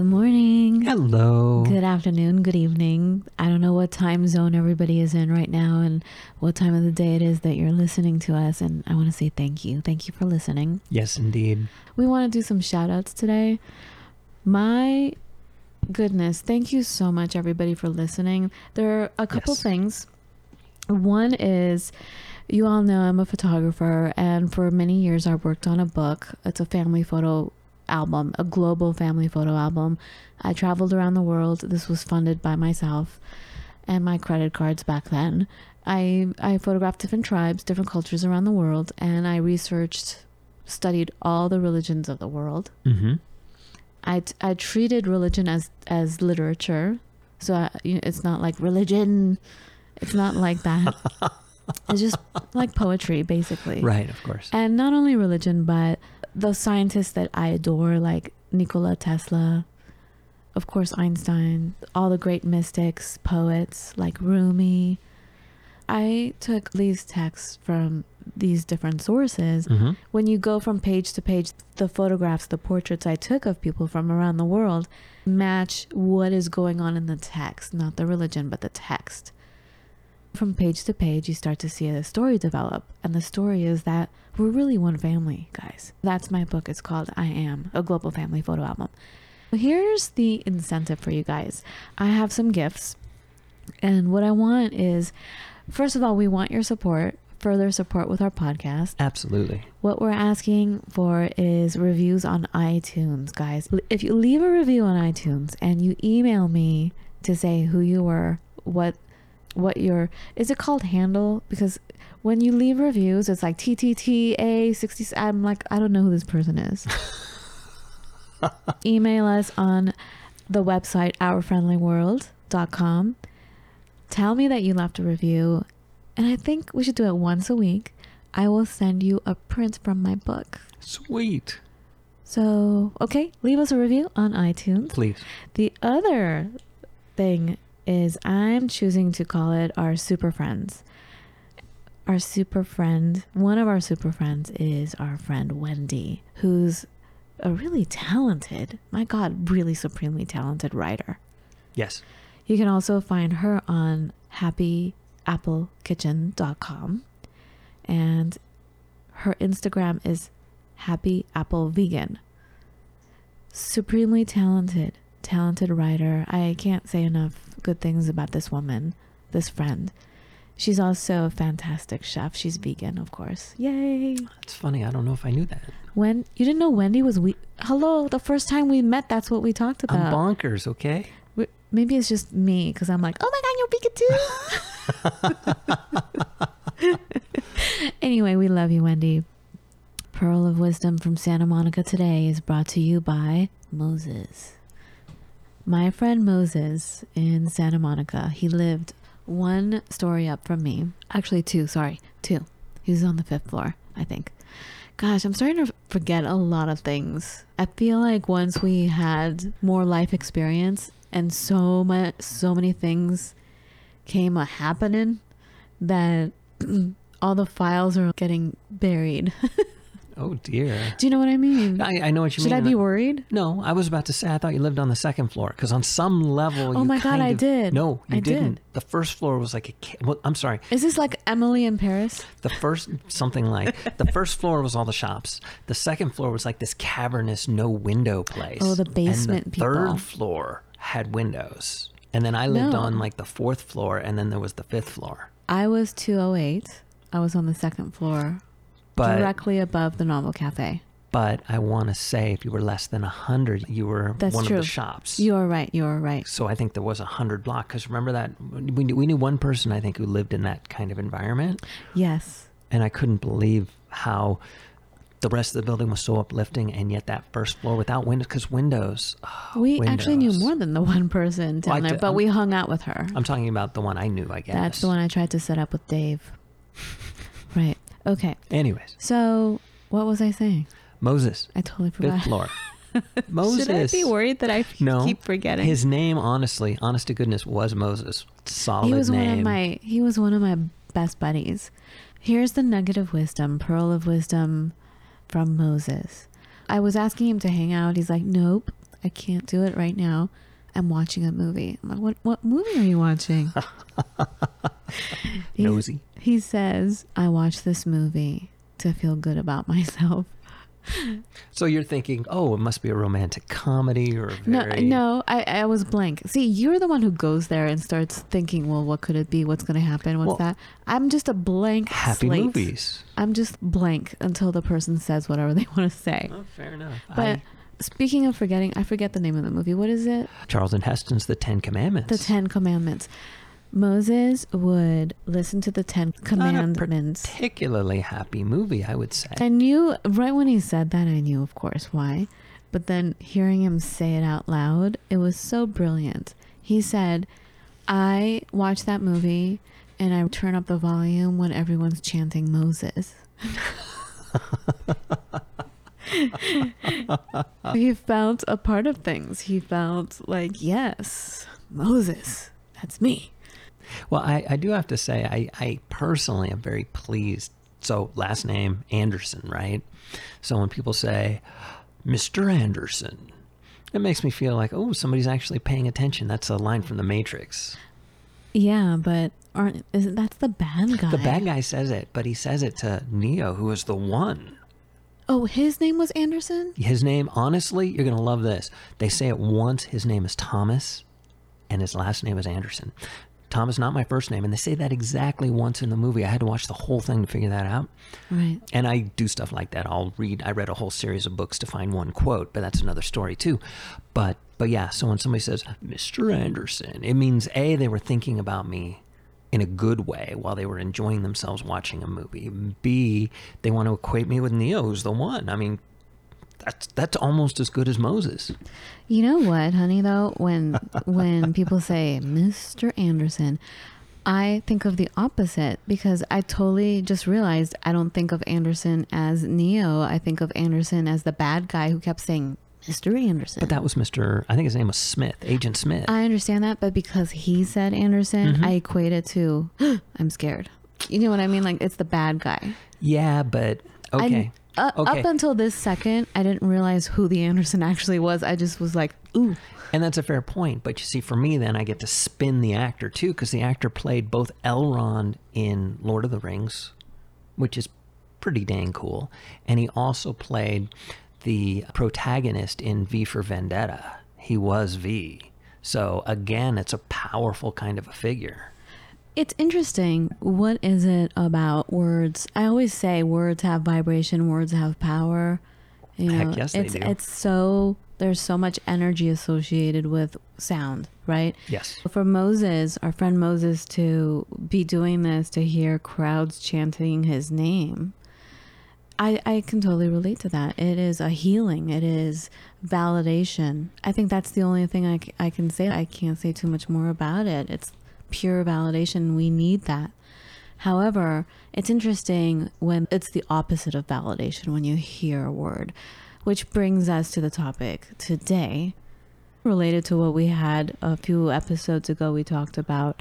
Good morning. Hello. Good afternoon. Good evening. I don't know what time zone everybody is in right now and what time of the day it is that you're listening to us. And I want to say thank you. Thank you for listening. Yes, indeed. We want to do some shout outs today. My goodness. Thank you so much, everybody, for listening. There are a couple Yes. things. One is you all know I'm a photographer, and for many years I worked on a book. It's a family photo album, a global family photo album. I traveled around the world. This was funded by myself and my credit cards back then. I I photographed different tribes, different cultures around the world, and I researched, studied all the religions of the world. Mm-hmm. I, I treated religion as as literature, so I, you know, it's not like religion. It's not like that. it's just like poetry, basically. Right, of course. And not only religion, but the scientists that I adore, like Nikola Tesla, of course Einstein, all the great mystics, poets like Rumi. I took these texts from these different sources Mm-hmm. when you go from page to page, the photographs, the portraits I took of people from around the world match what is going on in the text, not the religion, but the text. From page to page, you start to see a story develop. And the story is that we're really one family, guys. That's my book. It's called I Am, a global family photo album. Here's the incentive for you guys I have some gifts. And what I want is, first of all, we want your support, further support with our podcast. Absolutely. What we're asking for is reviews on iTunes, guys. If you leave a review on iTunes and you email me to say who you were, what what your is it called handle because when you leave reviews it's like TTTA 60 I'm like I don't know who this person is. email us on the website ourfriendlyworld.com. Tell me that you left a review and I think we should do it once a week. I will send you a print from my book. Sweet. So, okay, leave us a review on iTunes. Please. The other thing is I'm choosing to call it our super friends. Our super friend, one of our super friends is our friend Wendy, who's a really talented, my God, really supremely talented writer. Yes. You can also find her on happyapplekitchen.com. And her Instagram is happyapplevegan. Supremely talented, talented writer. I can't say enough good things about this woman, this friend. She's also a fantastic chef. She's vegan, of course. Yay! It's funny. I don't know if I knew that. When you didn't know Wendy was we Hello, the first time we met, that's what we talked about. I'm bonkers, okay? W- Maybe it's just me because I'm like, oh my god, you're vegan too. anyway, we love you, Wendy. Pearl of Wisdom from Santa Monica today is brought to you by Moses. My friend Moses in Santa Monica, he lived one story up from me. Actually, two, sorry, two. He was on the fifth floor, I think. Gosh, I'm starting to forget a lot of things. I feel like once we had more life experience and so much, so many things came a happening that all the files are getting buried. Oh dear. Do you know what I mean? I, I know what you Should mean. Should I be worried? No, I was about to say I thought you lived on the second floor because on some level. Oh my God, kind I did. No, you I did. didn't. The first floor was like a. Well, I'm sorry. Is this like Emily in Paris? The first something like the first floor was all the shops. The second floor was like this cavernous, no window place. Oh, the And basement the third floor had windows, and then I lived No. on like the fourth floor, and then there was the fifth floor. I was 208. I was on the second floor, But directly above the Novel Cafe. but I want to say if you were less than a hundred, you were That's one true. of the shops. You are right. You are right. so I think there was a hundred block because remember that we knew, we knew one person I think who lived in that kind of environment, Yes. and I couldn't believe how the rest of the building was so uplifting, and yet that first floor without windows, because windows. oh, We actually knew more than the one person down Well, there, d- but we hung out with her. I'm talking about the one I knew, I guess. That's the one I tried to set up with Dave. right. Okay. Anyways, So what was I saying? Moses, I totally fifth forgot. floor. Moses. Should I be worried that I no, keep forgetting? His name, honestly, honest to goodness, was Moses. Solid he was name. one of my he was one of my best buddies. Here's the nugget of wisdom, pearl of wisdom from Moses. I was asking him to hang out. He's like, "Nope, I can't do it right now. I'm watching a movie." I'm like, "What what movie are you watching?" He- Nosy. He says, "I watched this movie to feel good about myself." So you're thinking, oh, it must be a romantic comedy or a No, no, I, I was blank. See, you're the one who goes there and starts thinking, well, what could it be? What's going to happen? What's Well, that? I'm just a blank happy slate. movies. I'm just blank until the person says whatever they want to say. Oh, fair enough. But I- speaking of forgetting, I forget the name of the movie. What is it? Charlton Heston's The Ten Commandments. The Ten Commandments. Moses would listen to the Ten Not a Commandments. particularly happy movie, I would say. I knew right when he said that, I knew, of course, why. But then hearing him say it out loud, it was so brilliant. He said, I watch that movie and I turn up the volume when everyone's chanting Moses. he felt a part of things. He felt like, yes, Moses, that's me. Well, I, I do have to say, I, I personally am very pleased. So, last name Anderson, right? So, when people say, Mr. Anderson, it makes me feel like, oh, somebody's actually paying attention. That's a line from The Matrix. Yeah, but aren't is that's the bad guy? The bad guy says it, but he says it to Neo, who is the one. Oh, his name was Anderson? His name, honestly, you're going to love this. They say it once. His name is Thomas, and his last name is Anderson. Thomas, not my first name. And they say that exactly once in the movie. I had to watch the whole thing to figure that out. Right. And I do stuff like that. I'll read, I read a whole series of books to find one quote, but that's another story too. But, but yeah, so when somebody says, Mr. Anderson, it means A, they were thinking about me in a good way while they were enjoying themselves watching a movie. B, they want to equate me with Neo, who's the one. I mean, that's that's almost as good as Moses. You know what, honey? Though when when people say Mr. Anderson, I think of the opposite because I totally just realized I don't think of Anderson as Neo. I think of Anderson as the bad guy who kept saying Mr. Anderson. But that was Mr. I think his name was Smith, Agent Smith. I understand that, but because he said Anderson, Mhm. I equate it to I'm scared. You know what I mean? Like it's the bad guy. yeah, but I- okay. uh, Okay. Up until this second, I didn't realize who the Anderson actually was. I just was like, ooh. And that's a fair point. But you see, for me, then I get to spin the actor too, because the actor played both Elrond in Lord of the Rings, which is pretty dang cool. And he also played the protagonist in V for Vendetta. He was V. So again, it's a powerful kind of a figure. It's interesting. What is it about words? I always say words have vibration, words have power. You Heck know, yes, they do. it's so there's so much energy associated with sound, right? Yes. For Moses, our friend Moses, to be doing this, to hear crowds chanting his name, I, I can totally relate to that. It is a healing, it is validation. I think that's the only thing I, c- I can say. I can't say too much more about it. It's pure validation. We need that. However, it's interesting when it's the opposite of validation when you hear a word, which brings us to the topic today related to what we had a few episodes ago. We talked about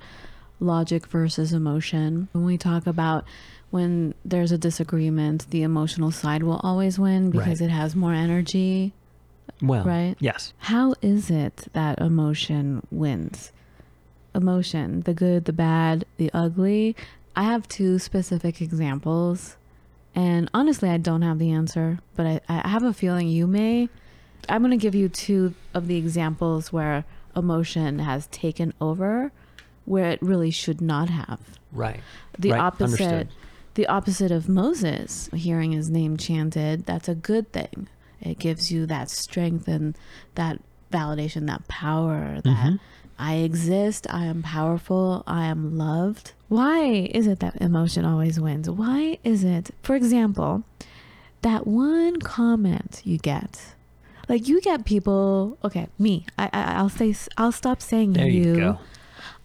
logic versus emotion. When we talk about when there's a disagreement, the emotional side will always win because Right. it has more energy. Well, Right. yes. How is it that emotion wins? Emotion, the good, the bad, the ugly. I have two specific examples. And honestly, I don't have the answer, but I, I have a feeling you may. I'm going to give you two of the examples where emotion has taken over where it really should not have. Right. The Right, opposite understood. The opposite of Moses, hearing his name chanted, that's a good thing. It gives you that strength and that validation, that power that Mhm. I exist, I am powerful, I am loved. Why is it that emotion always wins? Why is it, for example, that one comment you get. Like you get people, okay, me. I, I I'll say I'll stop saying There you, you.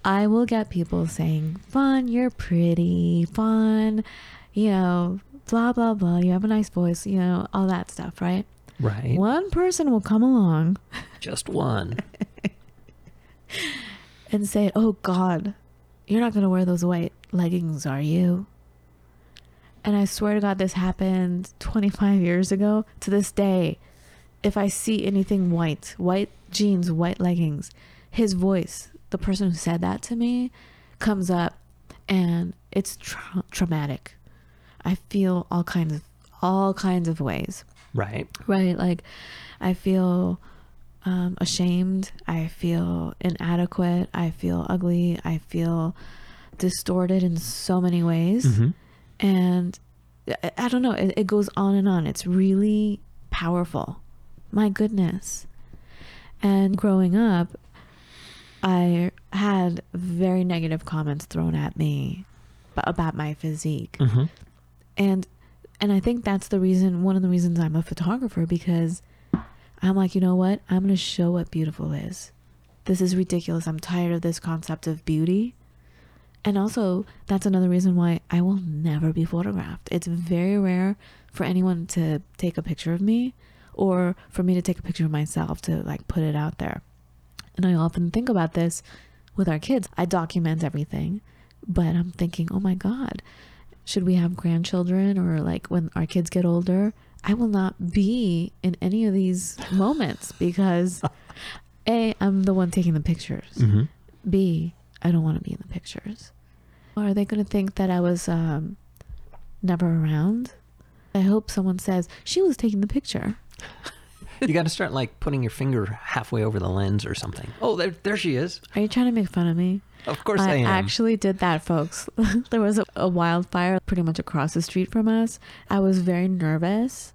I will get people saying, "Fun, you're pretty, fun, you know, blah blah blah. You have a nice voice, you know, all that stuff, right?" Right. One person will come along Just one. and say, "Oh God, you're not gonna wear those white leggings, are you?" And I swear to God, this happened 25 years ago. To this day, if I see anything white, white jeans, white leggings, his voice, the person who said that to me, comes up, and it's tra- traumatic. I feel all kinds of all kinds of ways. Right. Right. Like I feel um, ashamed. I feel inadequate. I feel ugly. I feel distorted in so many ways. hmm And I, I don't know. It, it goes on and on. It's really powerful. My goodness. And growing up, I had very negative comments thrown at me about my physique. Hmm and and i think that's the reason one of the reasons i'm a photographer because i'm like you know what? I'm going to show what beautiful is. This is ridiculous. I'm tired of this concept of beauty. And also that's another reason why i will never be photographed. It's very rare for anyone to take a picture of me or for me to take a picture of myself to like put it out there and i often think about this with our kids. I document everything but i'm thinking oh my god should we have grandchildren or like when our kids get older i will not be in any of these moments because a i'm the one taking the pictures. Hmm b i don't want to be in the pictures. Are they going to think that i was um, never around? I hope someone says she was taking the picture You got to start like putting your finger halfway over the lens or something. Oh, there, there she is. are you trying to make fun of me Of course I, I am. actually did that, folks. there was a, a wildfire pretty much across the street from us. I was very nervous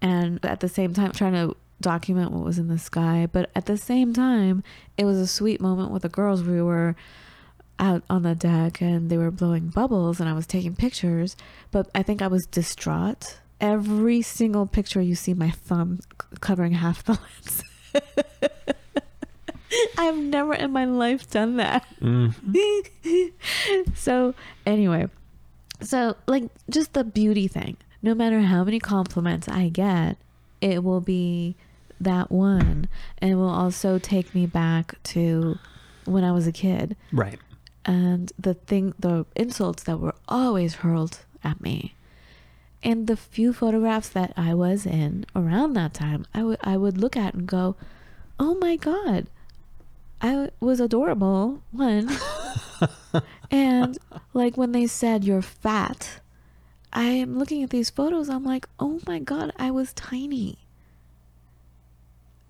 and at the same time trying to document what was in the sky. But at the same time, it was a sweet moment with the girls. We were out on the deck and they were blowing bubbles and I was taking pictures. But I think I was distraught. Every single picture you see my thumb c- covering half the lens. I've never in my life done that. Mhm. so anyway so like just the beauty thing no matter how many compliments i get it will be that one and it will also take me back to when i was a kid Right. and the thing the insults that were always hurled at me and the few photographs that i was in around that time i would i would look at and go oh my god i was adorable one and like when they said you're fat i am looking at these photos i'm like oh my god i was tiny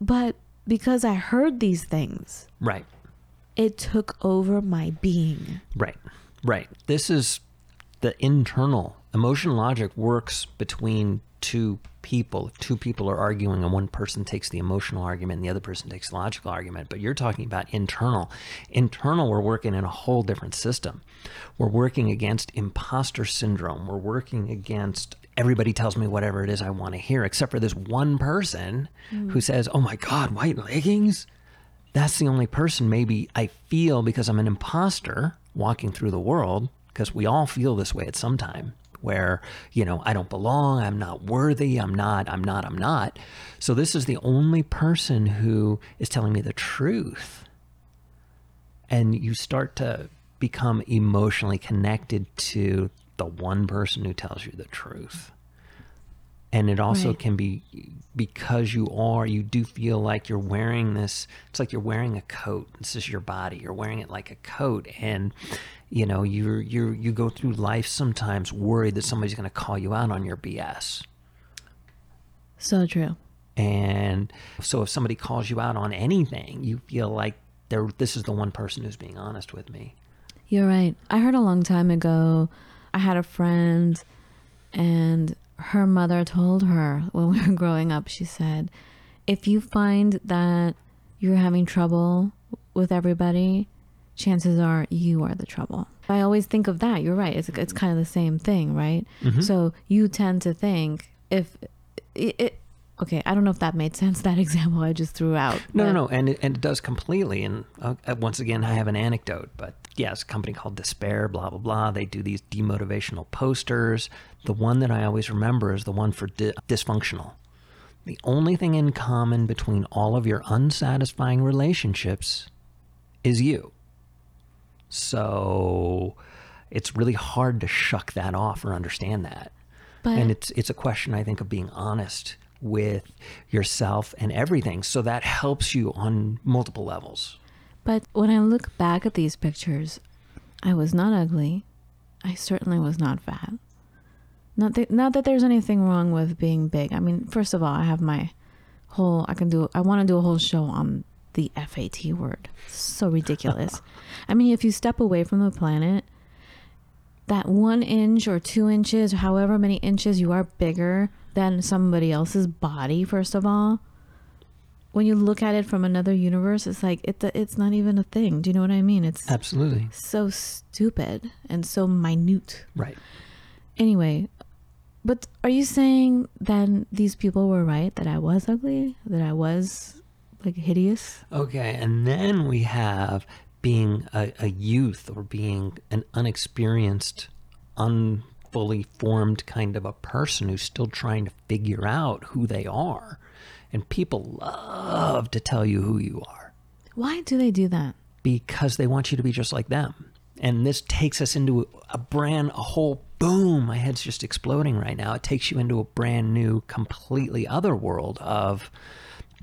but because i heard these things Right. it took over my being Right. Right. This is the internal emotion logic works between two people. If two people are arguing and one person takes the emotional argument and the other person takes the logical argument, but you're talking about internal. Internal, we're working in a whole different system. We're working against imposter syndrome. We're working against everybody tells me whatever it is I want to hear, except for this one person mm. who says, Oh my God, white leggings? that's the only person maybe I feel because I'm an imposter walking through the world, because we all feel this way at some time where, you know, I don't belong, I'm not worthy, I'm not, I'm not, I'm not. So this is the only person who is telling me the truth. And you start to become emotionally connected to the one person who tells you the truth and it also Right. can be because you are you do feel like you're wearing this it's like you're wearing a coat. This is your body. You're wearing it like a coat. And you know you're you're you go through life sometimes worried that somebody's going to call you out on your bs so true. And so if somebody calls you out on anything you feel like they're this is the one person who's being honest with me. You're right. I heard a long time ago, I had a friend, and her mother told her when we were growing up, she said, if you find that you're having trouble with everybody, chances are you are the trouble. I always think of that. You're right. It's, it's kind of the same thing, right? Mhm. So you tend to think if it, it okay, I don't know if that made sense. That example I just threw out. No, no, no, and it, and it does completely. And uh, once again, I have an anecdote, but yes, a company called Despair, blah blah blah. They do these demotivational posters. The one that I always remember is the one for di- dysfunctional. The only thing in common between all of your unsatisfying relationships is you. So it's really hard to shuck that off or understand that. But and it's it's a question I think of being honest with yourself and everything. So that helps you on multiple levels. But when I look back at these pictures, I was not ugly. I certainly was not fat. Not that, not that there's anything wrong with being big. I mean, first of all, I have my whole. I can do. I want to do a whole show on the FAT word. So ridiculous. I mean, if you step away from the planet, that one inch or two inches, or however many inches you are bigger than somebody else's body. First of all, when you look at it from another universe, it's like it, it's not even a thing. Do you know what I mean? It's Absolutely. so stupid and so minute. Right. Anyway, but are you saying then these people were right that I was ugly, that I was like hideous? Okay. And then we have being a, a youth or being an unexperienced, unfully formed kind of a person who's still trying to figure out who they are. And people love to tell you who you are. Why do they do that? because they want you to be just like them. And this takes us into a brand, a whole boom. My head's just exploding right now. It takes you into a brand new, completely other world of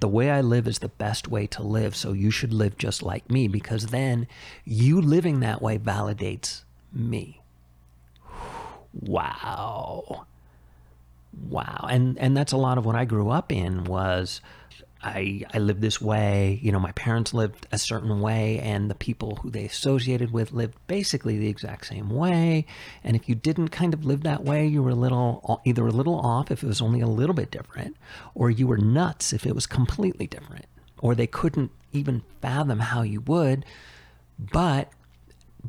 the way I live is the best way to live. So you should live just like me because then you living that way validates me. Wow. Wow. And and that's a lot of what I grew up in was I I lived this way, you know, my parents lived a certain way and the people who they associated with lived basically the exact same way. And if you didn't kind of live that way, you were a little either a little off if it was only a little bit different, or you were nuts if it was completely different. Or they couldn't even fathom how you would. But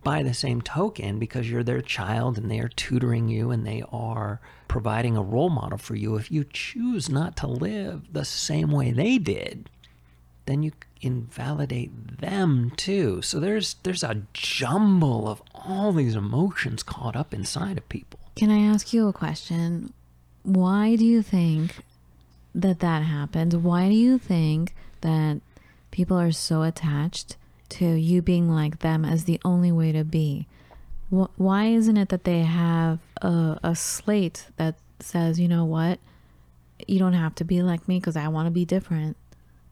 by the same token, because you're their child and they are tutoring you and they are providing a role model for you, if you choose not to live the same way they did, then you invalidate them too. So there's there's a jumble of all these emotions caught up inside of people. Can I ask you a question? Why do you think that that happens? Why do you think that people are so attached to you being like them as the only way to be? Wh- Why isn't it that they have a, a slate that says, you know what, you don't have to be like me because I want to be different,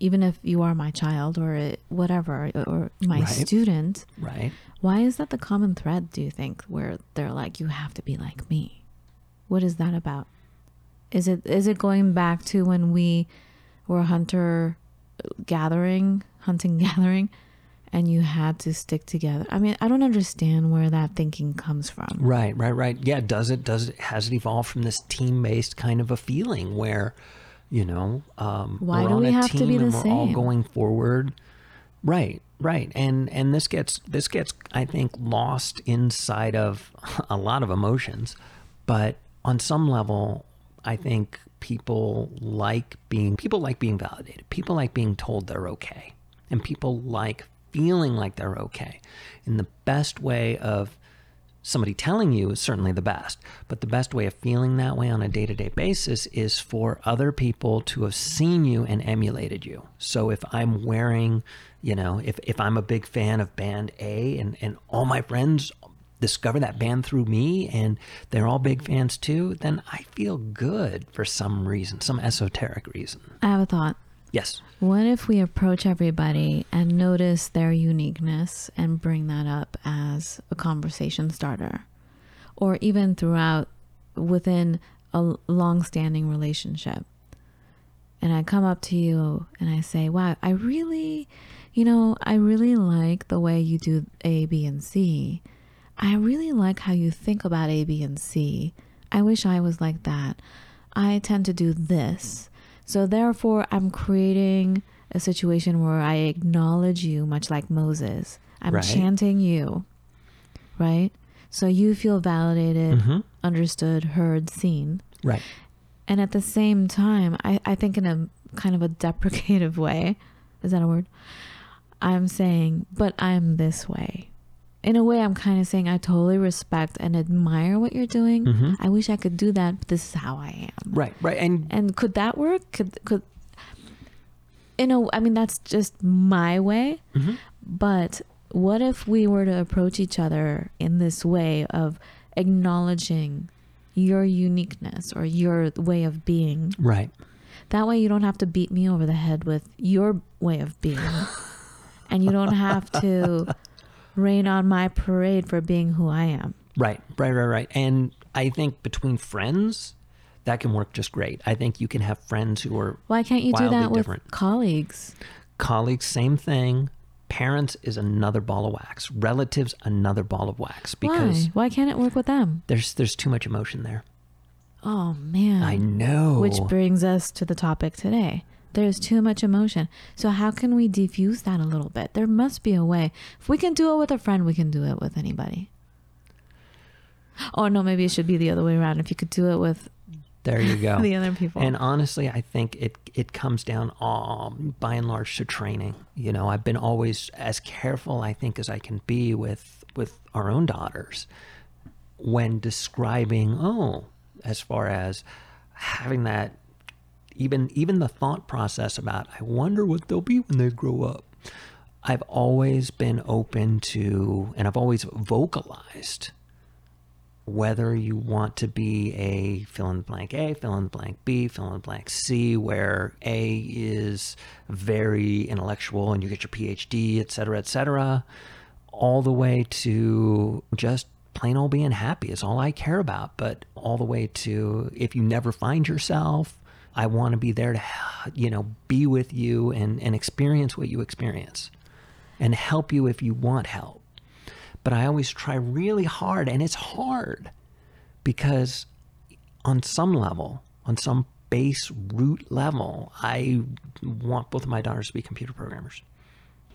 even if you are my child or it- whatever, or my Right. student? Right? Why is that the common thread, do you think, where they're like, you have to be like me? What is that about? Is it is it going back to when we were hunter gathering, hunting gathering, and you had to stick together? I mean, I don't understand where that thinking comes from. Right, right, right. Yeah, does it does it has it evolved from this team based kind of a feeling where, you know, um, Why we're do on we a have to team be and the we're all going forward. Right, right. And and this gets this gets I think lost inside of a lot of emotions, but on some level, I think people like being people like being validated. People like being told they're okay. And people like feeling like they're okay. And the best way of somebody telling you is certainly the best. But the best way of feeling that way on a day to day basis is for other people to have seen you and emulated you. So if I'm wearing, you know, if, if I'm a big fan of band A and, and all my friends discover that band through me and they're all big fans too, then I feel good for some reason, some esoteric reason. I have a thought. Yes. What if we approach everybody and notice their uniqueness and bring that up as a conversation starter? Or even throughout within a long standing relationship. And I come up to you and I say, Wow, I really, you know, I really like the way you do A, B, and C. I really like how you think about A, B, and C. I wish I was like that. I tend to do this. So therefore, I'm creating a situation where I acknowledge you, much like Moses. I'm Right. chanting you, right? So you feel validated, Mhm. understood, heard, seen. Right. And at the same time, I, I think in a kind of a deprecative way, is that a word? I'm saying, but I'm this way. In a way, I'm kind of saying I totally respect and admire what you're doing. Mhm. I wish I could do that, but this is how I am. Right, right. And And could that work? Could could you know? I mean that's just my way, Mhm. but what if we were to approach each other in this way of acknowledging your uniqueness or your way of being? right. That way you don't have to beat me over the head with your way of being. and you don't have to rain on my parade for being who I am. Right, right, right, right. And I think between friends, that can work just great. I think you can have friends who are Why can't you do that with different. colleagues? colleagues, same thing. Parents is another ball of wax. Relatives, another ball of wax because Why? Why can't it work with them? there's there's too much emotion there. Oh man. I know. Which brings us to the topic today. There's too much emotion. So how can we diffuse that a little bit? There must be a way. If we can do it with a friend, we can do it with anybody. Or no, maybe it should be the other way around. If you could do it with there you go. the other people. And honestly, I think it it comes down um, by and large to training. You know, I've been always as careful I think as I can be with with our own daughters when describing. Oh, as far as having that even even the thought process about I wonder what they'll be when they grow up. I've always been open to, and I've always vocalized whether you want to be a fill in the blank A, fill in the blank B, fill in the blank C, where A is very intellectual and you get your PhD, et cetera, et cetera, all the way to just plain old being happy is all I care about. But all the way to if you never find yourself, I want to be there to, you know, be with you and, and experience what you experience and help you if you want help but I always try really hard, and it's hard because on some level, on some base root level, I want both of my daughters to be computer programmers.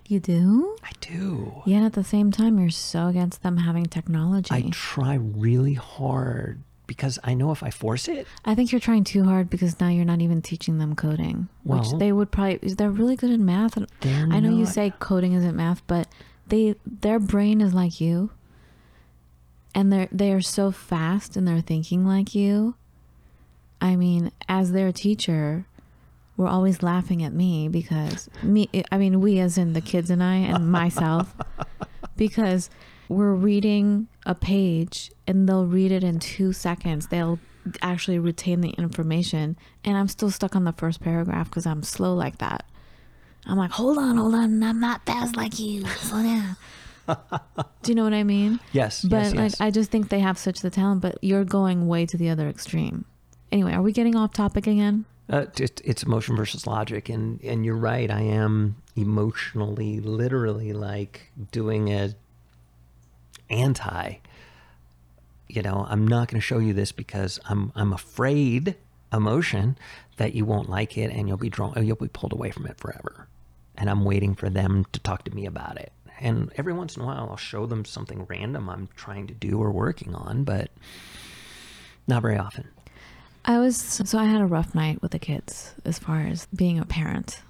you do? I do. Yet at the same time, you're so against them having technology. I try really hard because I know if I force it, I think you're trying too hard because now you're not even teaching them coding, which they would probably. They're really good in math. I know you say coding isn't math, but they their brain is like you, and they're they are so fast and they're thinking like you. I mean, as their teacher, we're always laughing at me because me. I mean, we as in the kids and I and myself, because we're reading a page and they'll read it in two seconds. They'll actually retain the information, and I'm still stuck on the first paragraph because I'm slow like that. I'm like, hold on, hold on, I'm not fast like you. Slow down. Do you know what I mean? yes, But yes, like, yes. I just think they have such the talent, but you're going way to the other extreme. Anyway, are we getting off topic again? Uh, it, it's emotion versus logic, and and you're right. I am emotionally, literally, like doing a anti. You know, I'm not going to show you this because I'm I'm afraid emotion that you won't like it and you'll be drawn, you'll be pulled away from it forever. And I'm waiting for them to talk to me about it. And every once in a while, I'll show them something random I'm trying to do or working on, but not very often. I was so I had a rough night with the kids as far as being a parent.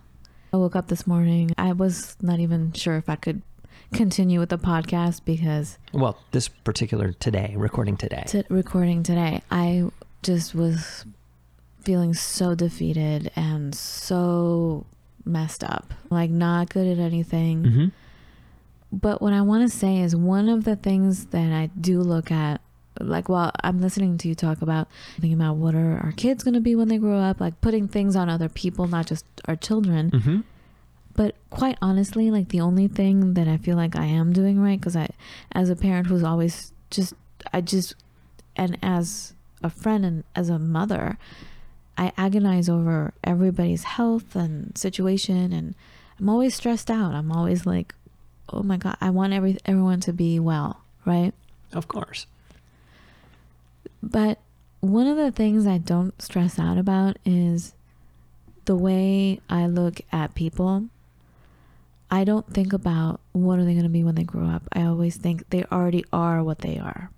I woke up this morning. I was not even sure if I could continue with the podcast because Well, this particular today, recording today. to recording today, I just was feeling so defeated and so messed up, like not good at anything. hmm But what I want to say is one of the things that I do look at, like while I'm listening to you talk about thinking about what are our kids going to be when they grow up, like putting things on other people, not just our children. hmm But quite honestly, like the only thing that I feel like I am doing right, because I, as a parent who's always just, I just, and as a friend and as a mother, I agonize over everybody's health and situation, and I'm always stressed out. I'm always like, oh my god, I want every everyone to be well, right? Of course. But one of the things I don't stress out about is the way I look at people. I don't think about what are they going to be when they grow up. I always think they already are what they are.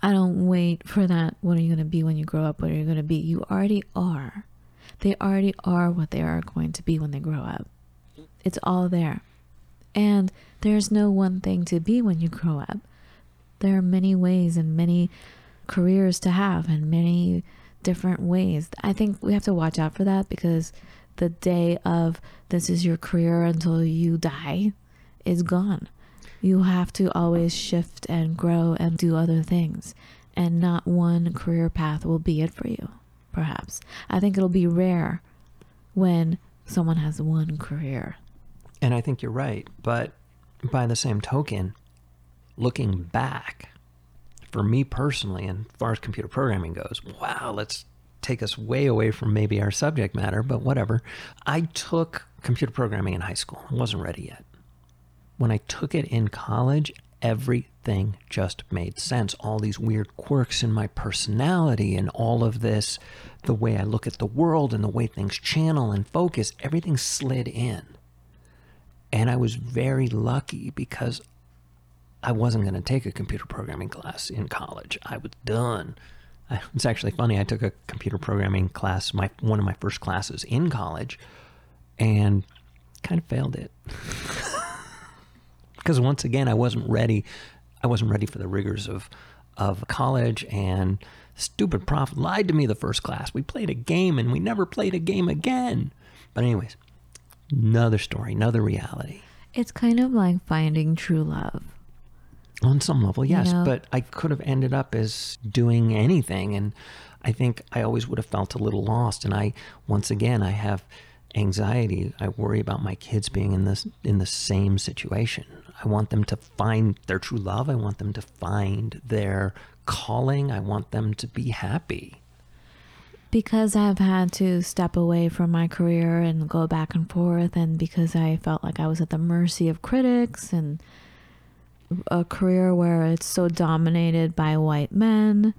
I don't wait for that. What are you going to be when you grow up? What are you going to be? You already are. They already are what they are going to be when they grow up. It's all there. And there's no one thing to be when you grow up. There are many ways and many careers to have and many different ways. I think we have to watch out for that because the day of this is your career until you die is gone. You have to always shift and grow and do other things, and not one career path will be it for you, perhaps. I think it'll be rare when someone has one career. And I think you're right. But by the same token, looking back, for me personally, and as far as computer programming goes, wow, let's take us way away from maybe our subject matter, but whatever. I took computer programming in high school. I wasn't ready yet. When I took it in college, everything just made sense. All these weird quirks in my personality and all of this, the way I look at the world and the way things channel and focus, everything slid in. And I was very lucky because I wasn't going to take a computer programming class in college. I was done. It's actually funny. I took a computer programming class, my one of my first classes in college, and kind of failed it. because once again, I wasn't ready. I wasn't ready for the rigors of of college and stupid prof lied to me the first class. We played a game and we never played a game again. But anyways, another story, another reality. It's kind of like finding true love. On some level, yes, You know? but I could have ended up as doing anything and I think I always would have felt a little lost and I once again I have anxiety. I worry about my kids being in this in the same situation. I want them to find their true love. I want them to find their calling. I want them to be happy. because I've had to step away from my career and go back and forth, and because I felt like I was at the mercy of critics and a career where it's so dominated by white men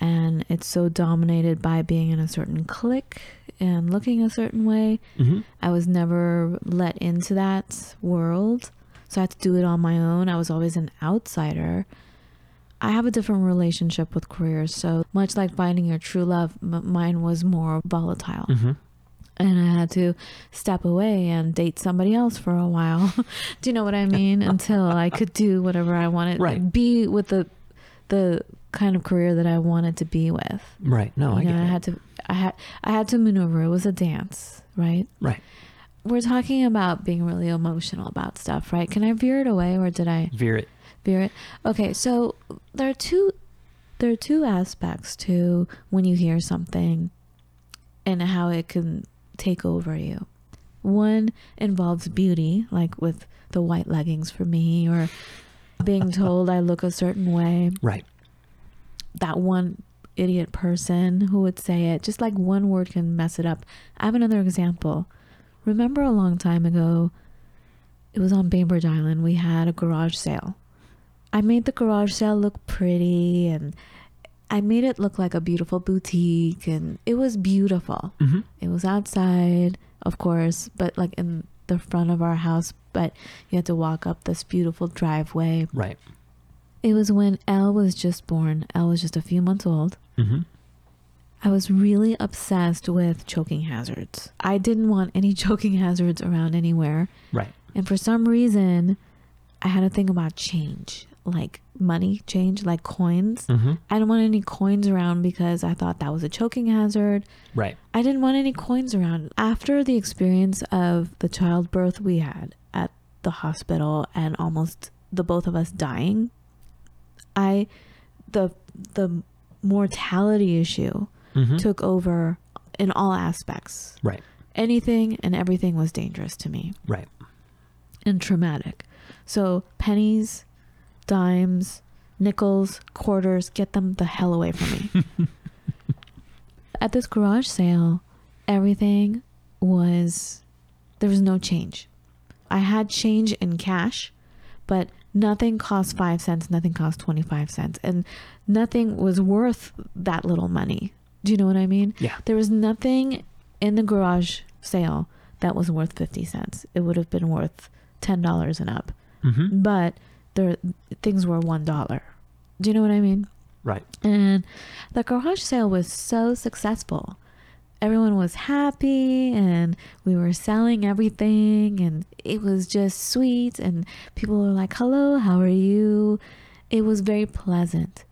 and it's so dominated by being in a certain clique and looking a certain way, Mm-hmm. I was never let into that world. So I had to do it on my own. I was always an outsider. I have a different relationship with careers. So much like finding your true love, m- mine was more volatile. Mm-hmm. And I had to step away and date somebody else for a while. do you know what I mean? Until I could do whatever I wanted. Right. Be with the the kind of career that I wanted to be with. Right. No, I you get know, I had to I had I had to maneuver. It was a dance, right? Right. we're talking about being really emotional about stuff, right? Can I veer it away or did I Veer it. veer it? Okay, so there are two there are two aspects to when you hear something and how it can take over you. One involves beauty, like with the white leggings for me or being told I look a certain way. Right. That one idiot person who would say it, just like one word can mess it up. I have another example. Remember a long time ago, it was on Bainbridge Island, we had a garage sale. I made the garage sale look pretty and I made it look like a beautiful boutique and it was beautiful. Mm-hmm. It was outside, of course, but like in the front of our house, but you had to walk up this beautiful driveway. Right. It was when Elle was just born. Elle was just a few months old. Mm-hmm. I was really obsessed with choking hazards. I didn't want any choking hazards around anywhere. Right. And for some reason, I had a thing about change, like money change, like coins. Mm-hmm. I didn't want any coins around because I thought that was a choking hazard. Right. I didn't want any coins around. After the experience of the childbirth we had at the hospital and almost the both of us dying, I the the mortality issue Mm-hmm. took over in all aspects. Right. Anything and everything was dangerous to me Right. and traumatic. So pennies, dimes, nickels, quarters, get them the hell away from me. At this garage sale, everything was there was no change. I had change in cash, but nothing cost 5 cents, nothing cost 25 cents, and nothing was worth that little money. Do you know what I mean? Yeah. There was nothing in the garage sale that was worth 50 cents. It would have been worth $10 and up. Mm-hmm. But there things were $1. Do you know what I mean? Right. And the garage sale was so successful. Everyone was happy and we were selling everything and it was just sweet and people were like, "Hello, how are you?" It was very pleasant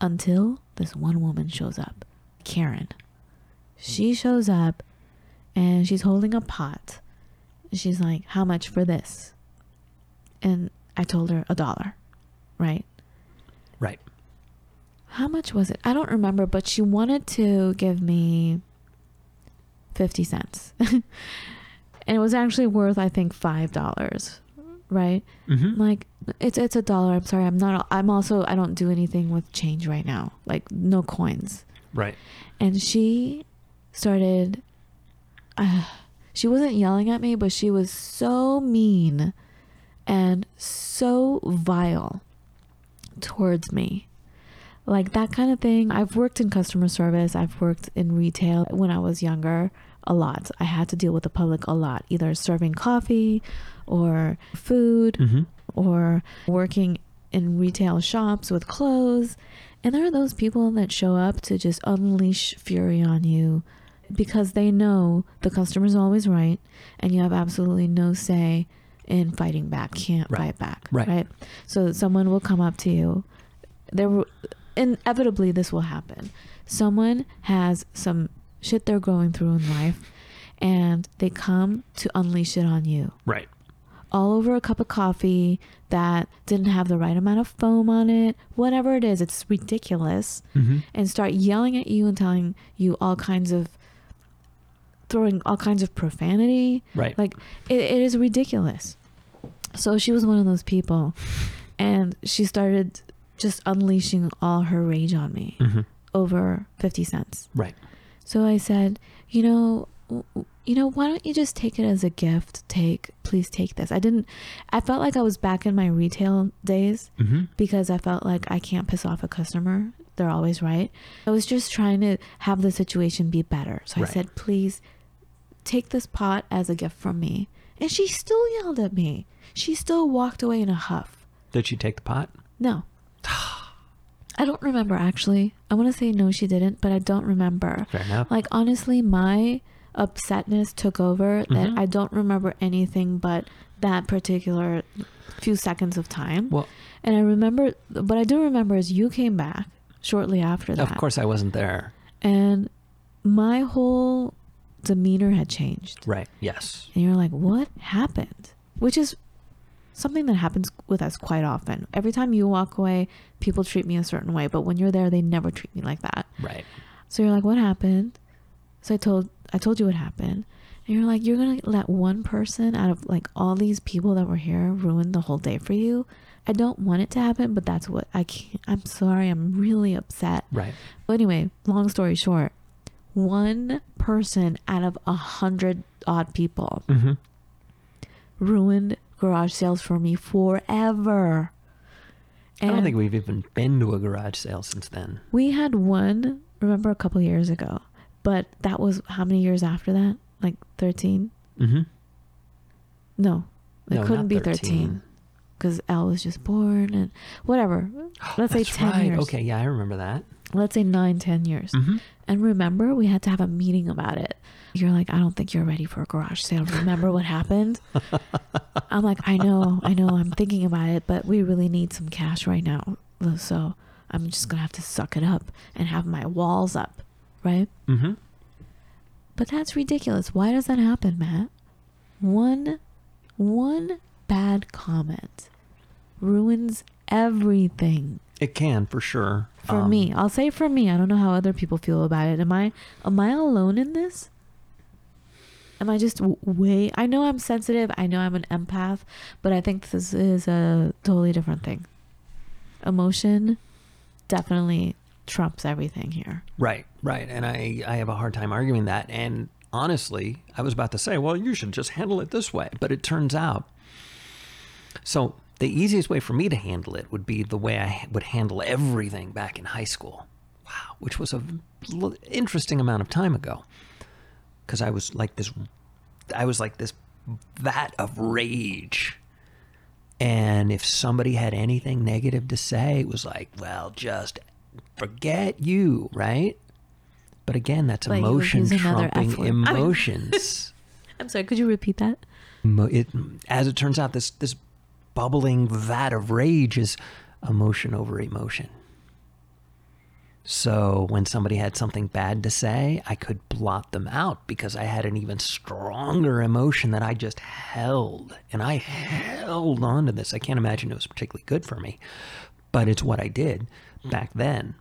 until this one woman shows up, Karen. She shows up and she's holding a pot. She's like, "How much for this?" And I told her a dollar, right? Right. How much was it? I don't remember, but she wanted to give me 50 cents. and it was actually worth I think $5, right? Mm-hmm. Like it's it's a dollar. I'm sorry. I'm not I'm also I don't do anything with change right now. Like no coins. Right. And she started uh, she wasn't yelling at me, but she was so mean and so vile towards me. Like that kind of thing. I've worked in customer service, I've worked in retail when I was younger a lot. I had to deal with the public a lot, either serving coffee or food Mm-hmm. or working in retail shops with clothes. And there are those people that show up to just unleash fury on you because they know the customer's always right and you have absolutely no say in fighting back, can't Right. fight back. Right. So someone will come up to you. There will inevitably this will happen. Someone has some shit they're going through in life and they come to unleash it on you Right. all over a cup of coffee that didn't have the right amount of foam on it, whatever it is, it's ridiculous, Mm-hmm. and start yelling at you and telling you all kinds of throwing all kinds of profanity. Right. Like it, it is ridiculous. So she was one of those people, and she started just unleashing all her rage on me mm-hmm. over 50 cents. Right. So I said, you know, you know, why don't you just take it as a gift? Take, please take this. I didn't, I felt like I was back in my retail days Mm-hmm. because I felt like I can't piss off a customer. They're always right. I was just trying to have the situation be better. So Right. I said, please take this pot as a gift from me. And she still yelled at me. She still walked away in a huff. Did she take the pot? No. I don't remember actually. I want to say no, she didn't, but I don't remember. Fair enough. Like honestly, my upsetness took over that Mhm. I don't remember anything but that particular few seconds of time. well, And I remember what I do remember is you came back shortly after that. of course I wasn't there. And my whole demeanor had changed. Right. Yes. And you're like, "What happened?" Which is something that happens with us quite often. Every time you walk away, people treat me a certain way, but when you're there, they never treat me like that. Right. So you're like, "What happened?" So I told I told you what happened. And you're like, "You're going to let one person out of like all these people that were here ruin the whole day for you?" I don't want it to happen, but that's what I can't. I'm sorry. I'm really upset. Right. But anyway, long story short, one person out of a hundred odd people Mm-hmm. ruined garage sales for me forever. I don't think we've even been to a garage sale since then. we had one, remember a couple years ago, but that was how many years after that? Like 13? Mm-hmm. No, it No, couldn't be 13 because Elle was just born and whatever. Let's say 10 right. years. Okay. Yeah, I remember that. Let's say nine, 10 years. Mm-hmm. And remember, we had to have a meeting about it. You're like, I don't think you're ready for a garage sale. Remember what happened? I'm like, I know, I know, I'm thinking about it, but we really need some cash right now. So I'm just going to have to suck it up and have my walls up, right? Mm-hmm. But that's ridiculous. Why does that happen, Matt? One, one bad comment ruins everything. It can for sure. For Um, me, I'll say for me. I don't know how other people feel about it. Am I am I alone in this? Am I just w- way? I know I'm sensitive. I know I'm an empath, but I think this is a totally different thing. Emotion definitely trumps everything here. Right, right. And I, I have a hard time arguing that. And honestly, I was about to say, well, you should just handle it this way. But it turns out, so the easiest way for me to handle it would be the way I would handle everything back in high school. Wow, which was a l- interesting amount of time ago. Because I was like this, I was like this vat of rage. And if somebody had anything negative to say, it was like, well, just forget you, right? But again, that's But emotion trumping F. I mean- emotions. I'm sorry, could you repeat that? Mo- it, as it turns out, this this bubbling vat of rage is emotion over emotion. So when somebody had something bad to say, I could blot them out because I had an even stronger emotion that I just held. And I held on to this. I can't imagine it was particularly good for me, but it's what I did back then.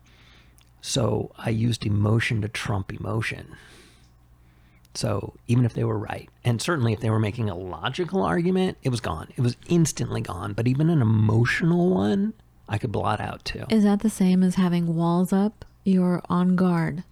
So I used emotion to trump emotion. So even if they were right, and certainly if they were making a logical argument, it was gone. It was instantly gone. But even an emotional one, I could blot out too. Is that the same as having walls up? You're on guard.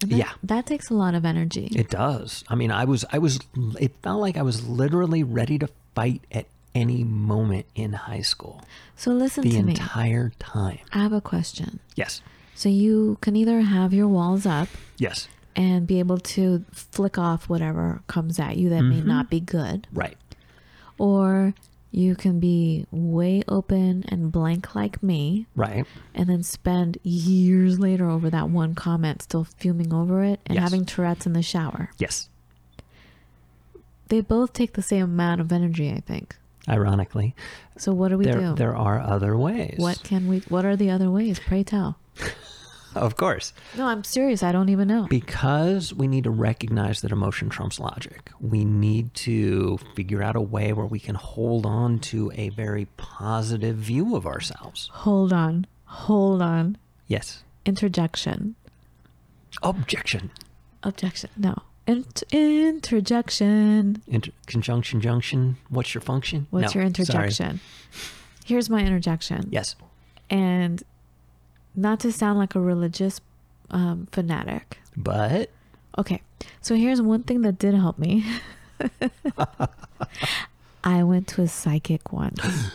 That- Yeah. That takes a lot of energy. It does. I mean, I was, I was, it felt like I was literally ready to fight at any moment in high school so listen the to me. The entire time. I have a question. Yes. So you can either have your walls up Yes. And be able to flick off whatever comes at you that may Mm-hmm. not be good, Right. or you can be way open and blank like me Right. and then spend years later over that one comment still fuming over it and Yes. having Tourette's in the shower. Yes. They both take the same amount of energy, I think. Ironically, So what do we there, do? there are other ways. What can we what are the other ways? Pray tell. Of course. No, I'm serious. I don't even know. because we need to recognize that emotion trumps logic, we need to figure out a way where we can hold on to a very positive view of ourselves. Hold on. Hold on. Yes. Interjection. Objection. Objection. No. Int- interjection. Inter- conjunction, junction. What's your function? What's No, your sorry. interjection? Here's my interjection. Yes. And not to sound like a religious um, fanatic. But Okay. So here's one thing that did help me. I went to a psychic once.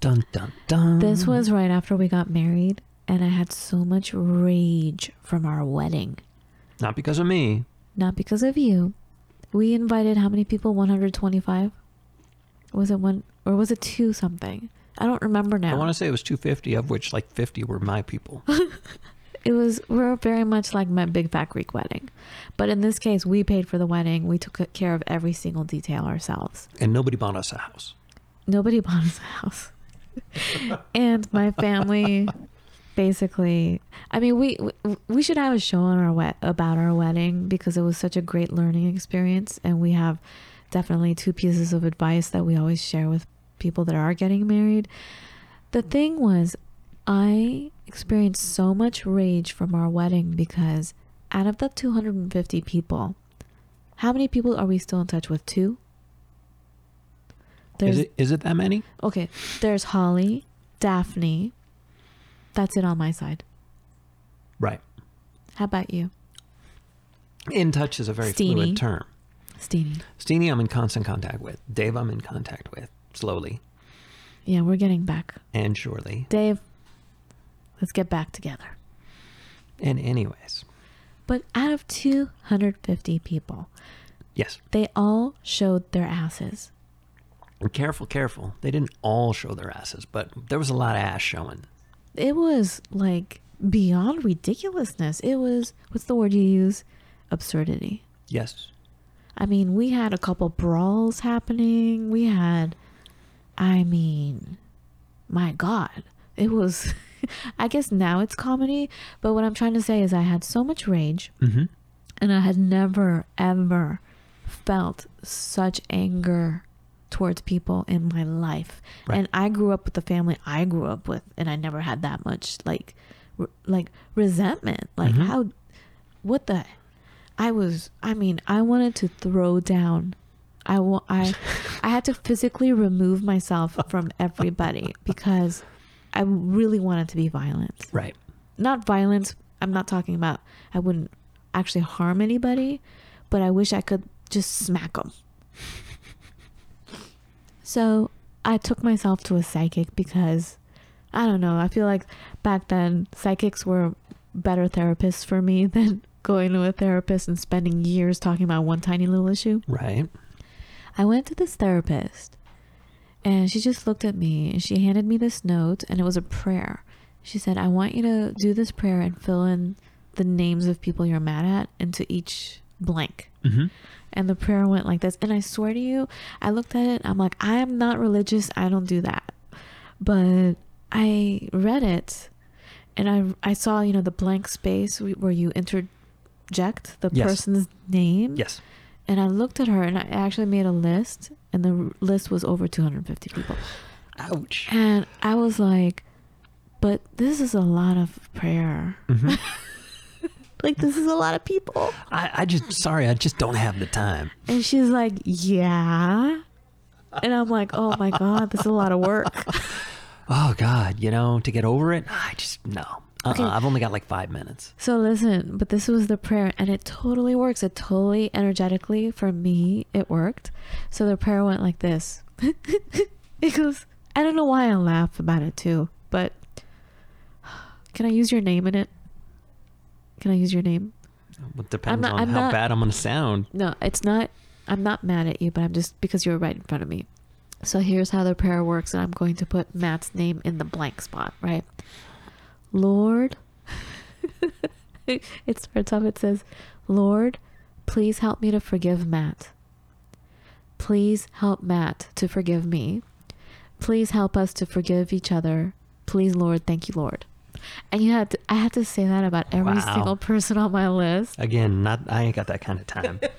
dun dun dun. This was right after we got married, and I had so much rage from our wedding. not because of me. Not because of you. We invited how many people? 125? Was it one, or was it two something? I don't remember now. I want to say it was 250, of which like 50 were my people. It was, we're very much like my big fat Greek wedding. But in this case, we paid for the wedding. We took care of every single detail ourselves. and nobody bought us a house. Nobody bought us a house. and my family basically I mean we we- we should have a show on our wet about our wedding because it was such a great learning experience and we have definitely two pieces of advice that we always share with people that are getting married. The thing was I experienced so much rage from our wedding because out of the 250 people, how many people are we still in touch with? Two? Is it is it that many? Okay, there's Holly, Daphne. That's it on my side. Right. How about you, In touch is a very Steenie. fluid term. Steenie? Steenie, I'm in constant contact with. Dave, I'm in contact with slowly Yeah, we're getting back. and surely. Dave, let's get back together. And anyways, But out of 250 people, yes. they all showed their asses. And careful, careful. They didn't all show their asses, but there was a lot of ass showing. It was like beyond ridiculousness. It was, what's the word you use? Absurdity. Yes. I mean, we had a couple brawls happening. We had, I mean, my God, it was, I guess now it's comedy, but what I'm trying to say is I had so much rage Mm-hmm. and I had never, ever felt such anger towards people in my life. Right. And I grew up with the family I grew up with, and I never had that much like, r- like resentment. Like Mhm. how, what the, I was. I mean, I wanted to throw down. I I, I had to physically remove myself from everybody because I really wanted to be violent Right. not violence. I'm not talking about I wouldn't actually harm anybody, but I wish I could just smack them. so I took myself to a psychic because I don't know. I feel like back then psychics were better therapists for me than going to a therapist and spending years talking about one tiny little issue. Right. I went to this therapist and she just looked at me and she handed me this note and it was a prayer. She said, I want you to do this prayer and fill in the names of people you're mad at into each blank. Mm-hmm. And the prayer went like this. And I swear to you, I looked at it. I'm like, I am not religious. I don't do that. But I read it and I, I saw, you know, the blank space where you interject the Yes. person's name. Yes. And I looked at her and I actually made a list. And the r- list was over 250 people. Ouch. And I was like, but this is a lot of prayer. hmm Like, this is a lot of people. I, I just sorry, I just don't have the time. And she's like, yeah. And I'm like, oh my God, this is a lot of work. Oh God, you know, to get over it, I just no. Uh-uh, Okay. Uh, I've only got like five minutes. So listen, but this was the prayer and it totally works. It totally energetically for me, it worked. So the prayer went like this. it goes, I don't know why I laugh about it too, but can I use your name in it? Can I use your name? It depends not- on I'm how not- bad I'm gonna sound. No, it's not. I'm not mad at you, but I'm just because you're right in front of me. So here's how the prayer works, and I'm going to put Matt's name in the blank spot, right? Lord, it starts off, it says, Lord, please help me to forgive Matt. Please help Matt to forgive me. Please help us to forgive each other. Please, Lord, thank you, Lord. And you had to, I had to say that about every Wow. single person on my list. Again, not I ain't got that kind of time.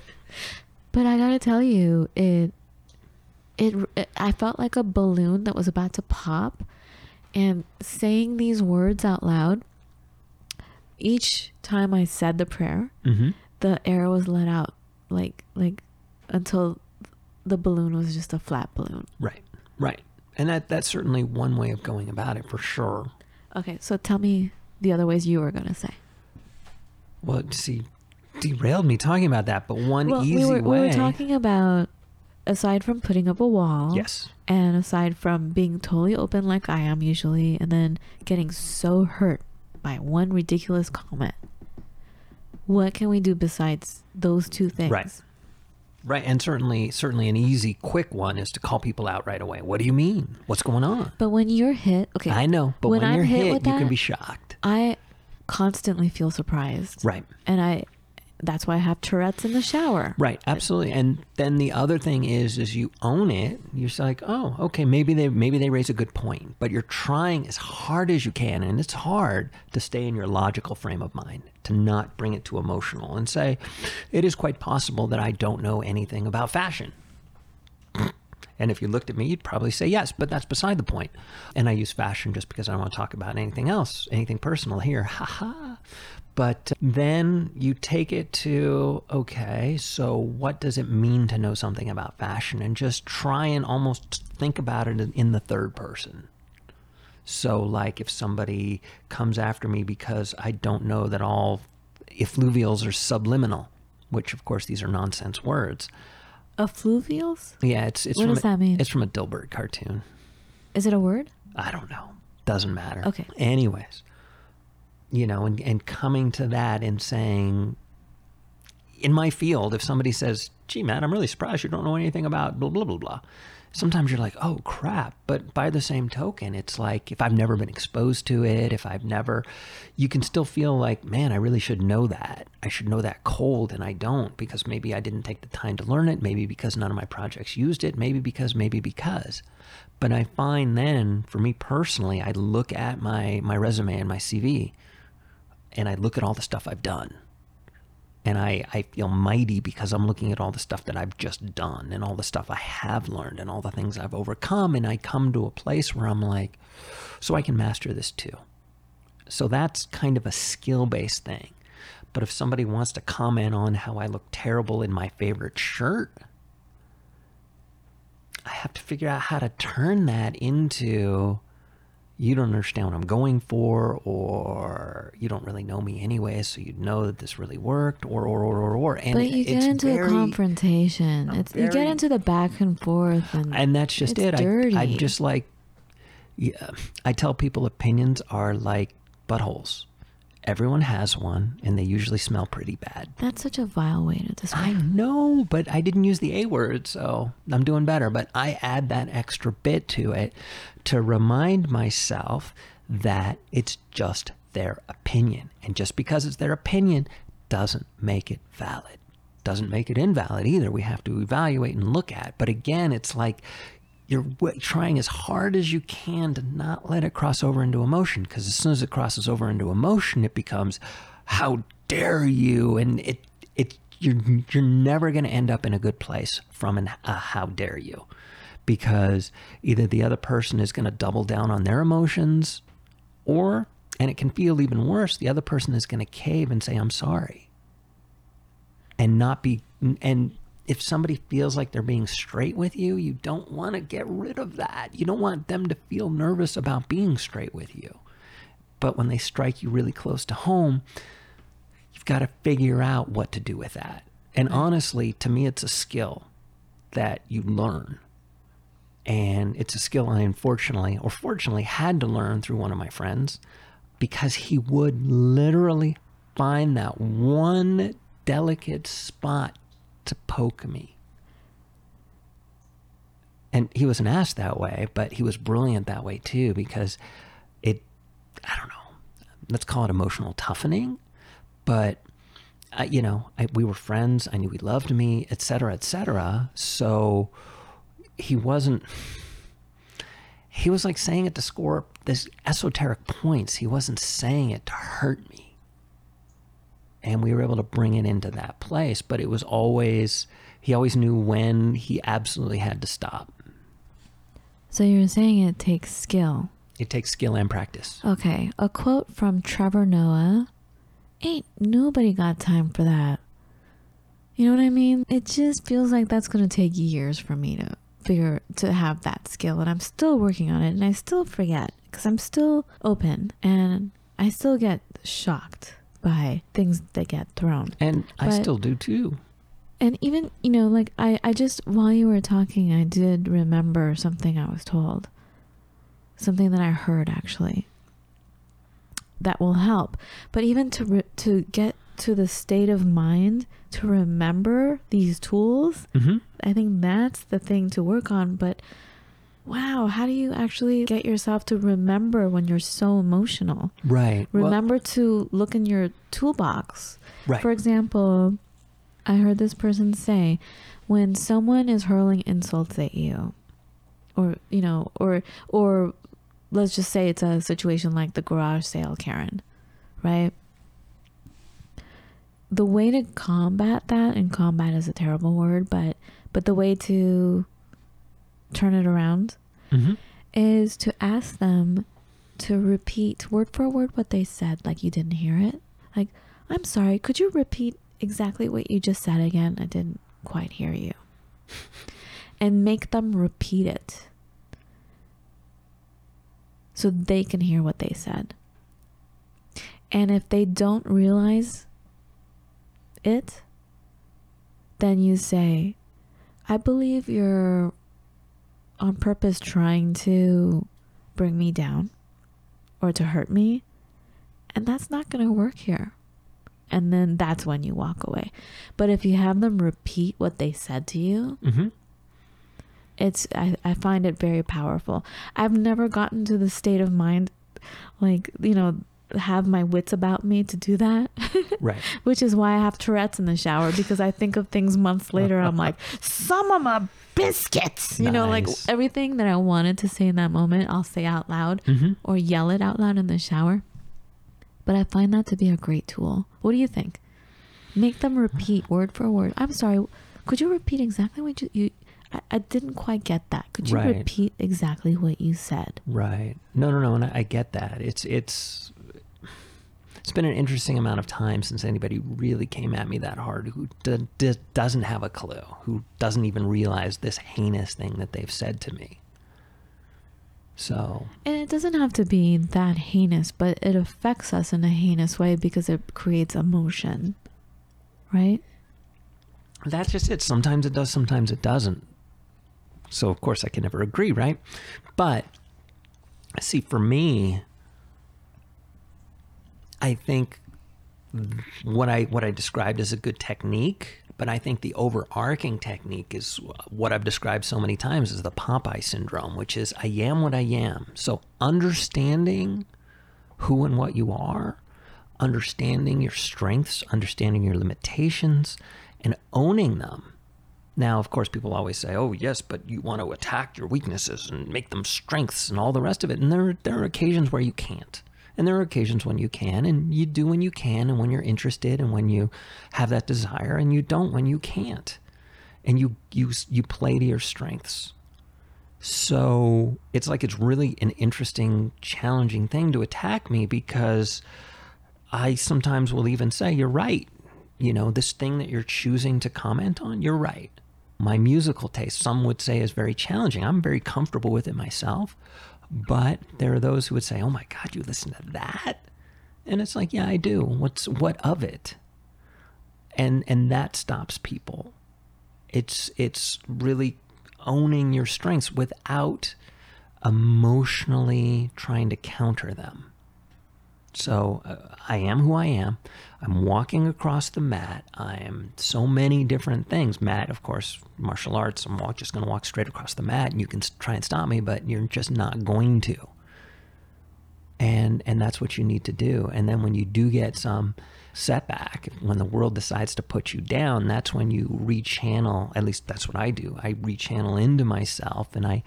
But I gotta tell you, it, it, it, I felt like a balloon that was about to pop, and saying these words out loud. Each time I said the prayer, hmm the air was let out, like like, until the balloon was just a flat balloon. Right, right, and that that's certainly one way of going about it for sure. Okay, so tell me the other ways you were gonna say. Well, see, derailed me talking about that, but one well, easy we were way. we were talking about aside from putting up a wall. yes, And aside from being totally open like I am usually, and then getting so hurt by one ridiculous comment, what can we do besides those two things? Right. right, and certainly, certainly, an easy, quick one is to call people out right away. What do you mean? What's going on? But when you're hit, okay, I know, but When when, you're hit hit, you can be shocked. I constantly feel surprised. Right. And I, that's why I have Tourette's in the shower. Right, absolutely. And then the other thing is, is you own it. You're like, oh, okay, maybe they maybe they raise a good point, but you're trying as hard as you can, and it's hard to stay in your logical frame of mind, to not bring it to emotional, and say, it is quite possible that I don't know anything about fashion. And if you looked at me, you'd probably say yes, but that's beside the point. And I use fashion just because I don't want to talk about anything else, anything personal here. Ha ha. But then you take it to, okay, so what does it mean to know something about fashion? And just try and almost think about it in- the third person. So, like if somebody comes after me because I don't know that all effluvials are subliminal, which of course these are nonsense words. Effluvials? Yeah, it's it's What from does a, that mean? It's from a Dilbert cartoon. Is it a word? I don't know. Doesn't matter. Okay. Anyways, you know, and, and coming to that and saying, in my field, if somebody says, gee, man, I'm really surprised you don't know anything about blah, blah, blah, blah. Sometimes you're like, oh, crap. But by the same token, it's like if I've never been exposed to it, if I've never, you can still feel like, man, I really should know that. I should know that cold, and I don't because maybe I didn't take the time to learn it. Maybe because none of my projects used it. Maybe because, maybe because. But I find then, for me personally, I look at my, my resume and my CV and I look at all the stuff I've done. And I, I feel mighty because I'm looking at all the stuff that I've just done and all the stuff I have learned and all the things I've overcome. And I come to a place where I'm like, so I can master this too. So that's kind of a skill based thing. But if somebody wants to comment on how I look terrible in my favorite shirt, I have to figure out how to turn that into you don't understand what I'm going for, or you don't really know me anyway, so you'd know that this really worked, or or or or or. And but you get into very, the confrontation. It's you get into the back and forth, and, and that's just it's it. dirty. I, I just like, yeah, I tell people opinions are like buttholes, Everyone has one, and they usually smell pretty bad. That's such a vile way to describe. I know, but I didn't use the A word, so I'm doing better. But I add that extra bit to it to remind myself that it's just their opinion. And just because it's their opinion doesn't make it valid. Doesn't make it invalid either. We have to evaluate and look at. But again, it's like you're trying as hard as you can to not let it cross over into emotion because as soon as it crosses over into emotion it becomes how dare you? And it it you're you're never going to end up in a good place from an a how dare you? Because either the other person is going to double down on their emotions or and it can feel even worse the other person is going to cave and say i'm sorry. And not be and if somebody feels like they're being straight with you you don't want to get rid of that. You don't want them to feel nervous about being straight with you. But when they strike you really close to home you've got to figure out what to do with that. And mm-hmm. honestly to me it's a skill that you learn. And it's a skill I unfortunately or fortunately had to learn through one of my friends because he would literally find that one delicate spot to poke me. And he was an ass that way, but he was brilliant that way too because it, I don't know, let's call it emotional toughening. But, I, you know, I, we were friends. I knew he loved me, et cetera, et cetera. So he wasn't, he was like saying it to score this esoteric points. He wasn't saying it to hurt me and we were able to bring it into that place but it was always he always knew when he absolutely had to stop So you're saying it takes skill. it takes skill and practice Okay, a quote from Trevor Noah Ain't nobody got time for that. You know what I mean? It just feels like that's going to take years for me to figure to have that skill and I'm still working on it and I still forget cuz I'm still open and I still get shocked by things that get thrown. and i still do too And even, you know, like I, I just, while you were talking, I did remember something I was told. Something that I heard actually. That will help. But even to, re- to get to the state of mind to remember these tools, mm-hmm. I think that's the thing to work on. But wow, how do you actually get yourself to remember when you're so emotional? right Well, Remember to look in your toolbox. right For example, I heard this person say, when someone is hurling insults at you, or you know, or or let's just say it's a situation like the garage sale Karen, right? The way to combat that, and combat is a terrible word, but but the way to turn it around mm-hmm. is to ask them to repeat word for word what they said, like you didn't hear it. Like, I'm sorry, could you repeat exactly what you just said again? I didn't quite hear you. and make them repeat it so they can hear what they said. And if they don't realize it, then you say, I believe you're on purpose trying to bring me down or to hurt me. And that's not going to work here. And then that's when you walk away. But if you have them repeat what they said to you, Mm-hmm. it's I, I find it very powerful. I've never gotten to the state of mind like, you know, have my wits about me to do that. right Which is why I have Tourette's in the shower because I think of things months later. I'm like, some of my biscuits. You know, like Nice. everything that I wanted to say in that moment, I'll say out loud mm-hmm. or yell it out loud in the shower. But I find that to be a great tool. What do you think? Make them repeat word for word. I'm sorry. Could you repeat exactly what you? you I, I didn't quite get that. Could you Right. repeat exactly what you said? right no no no and I, I get that it's it's it's been an interesting amount of time since anybody really came at me that hard who d- d- doesn't have a clue who doesn't even realize this heinous thing that they've said to me so And it doesn't have to be that heinous, but it affects us in a heinous way because it creates emotion, right? That's just it. Sometimes it does, sometimes it doesn't. So, of course, I can never agree, right? But see, for me, I think what I what I described as a good technique, but I think the overarching technique is what I've described so many times as the Popeye syndrome, which is I am what I am. So understanding who and what you are, understanding your strengths, understanding your limitations, and owning them. Now, of course, people always say, "Oh, yes, but you want to attack your weaknesses and make them strengths and all the rest of it." And there, there are occasions where you can't. And there are occasions when you can, and you do when you can, and when you're interested, and when you have that desire, and you don't when you can't. And you you you play to your strengths. So it's like it's really an interesting, challenging thing to attack me because I sometimes will even say, "You're right." You know, this thing that you're choosing to comment on, you're right. My musical taste, some would say, is very challenging. I'm very comfortable with it myself. But there are those who would say, "Oh my God, you listen to that?" And it's like, "Yeah, I do. What's what of it?" And and that stops people. It's it's really owning your strengths without emotionally trying to counter them. So uh, I am who I am. I'm walking across the mat. I am so many different things. Mat, of course, martial arts. I'm walk, just going to walk straight across the mat, and you can try and stop me, but you're just not going to. And and that's what you need to do. And then when you do get some setback, when the world decides to put you down, that's when you rechannel. At least that's what I do. I rechannel into myself, and I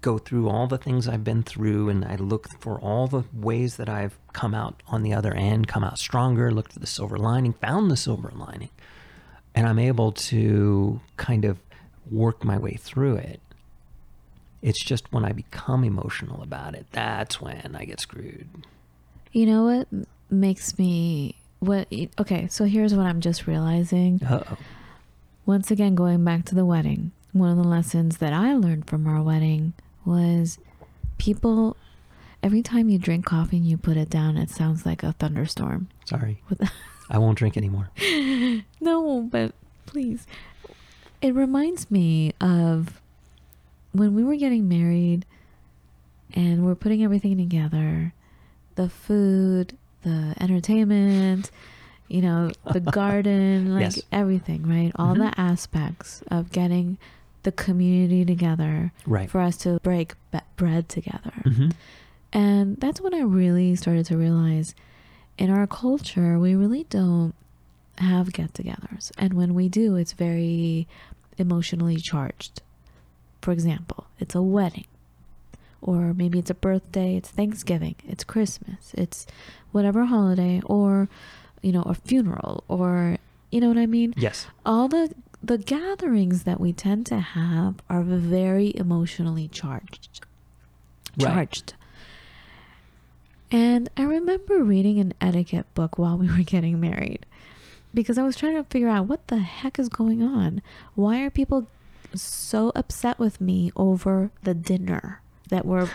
go through all the things I've been through and I look for all the ways that I've come out on the other end, come out stronger, looked for the silver lining, found the silver lining. And I'm able to kind of work my way through it. It's just when I become emotional about it, that's when I get screwed. You know what makes me what okay, so here's what I'm just realizing. Uh-oh. Once again going back to the wedding. One of the lessons that I learned from our wedding was people every time you drink coffee and you put it down it sounds like a thunderstorm Sorry. I won't drink anymore. no but please it reminds me of when we were getting married and we're putting everything together the food the entertainment you know the garden like Yes. everything right all Mhm. the aspects of getting the community together Right. for us to break be- bread together. hmm And that's when I really started to realize in our culture, we really don't have get togethers. And when we do, it's very emotionally charged. For example, it's a wedding, or maybe it's a birthday, it's Thanksgiving, it's Christmas, it's whatever holiday, or, you know, a funeral, or, you know what I mean? Yes. all the the gatherings that we tend to have are very emotionally charged. Right. charged. And i remember reading an etiquette book while we were getting married because i was trying to figure out what the heck is going on. Why are people so upset with me over the dinner that we're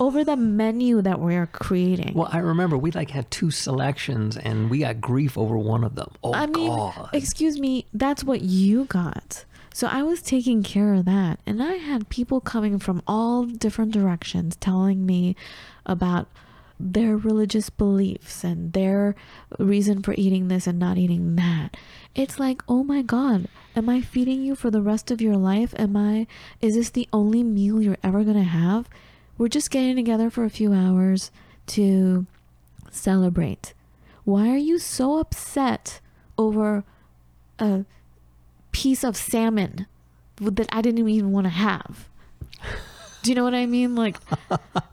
over the menu that we're creating Well, I remember we like had two selections and we got grief over one of them. Oh I mean, God. excuse me, that's what you got. So I was taking care of that. And I had people coming from all different directions telling me about their religious beliefs and their reason for eating this and not eating that. It's like, oh my God, am I feeding you for the rest of your life? Am I, is this the only meal you're ever going to have? We're just getting together for a few hours to celebrate. Why are you so upset over a piece of salmon that I didn't even want to have? Do you know what I mean? Like,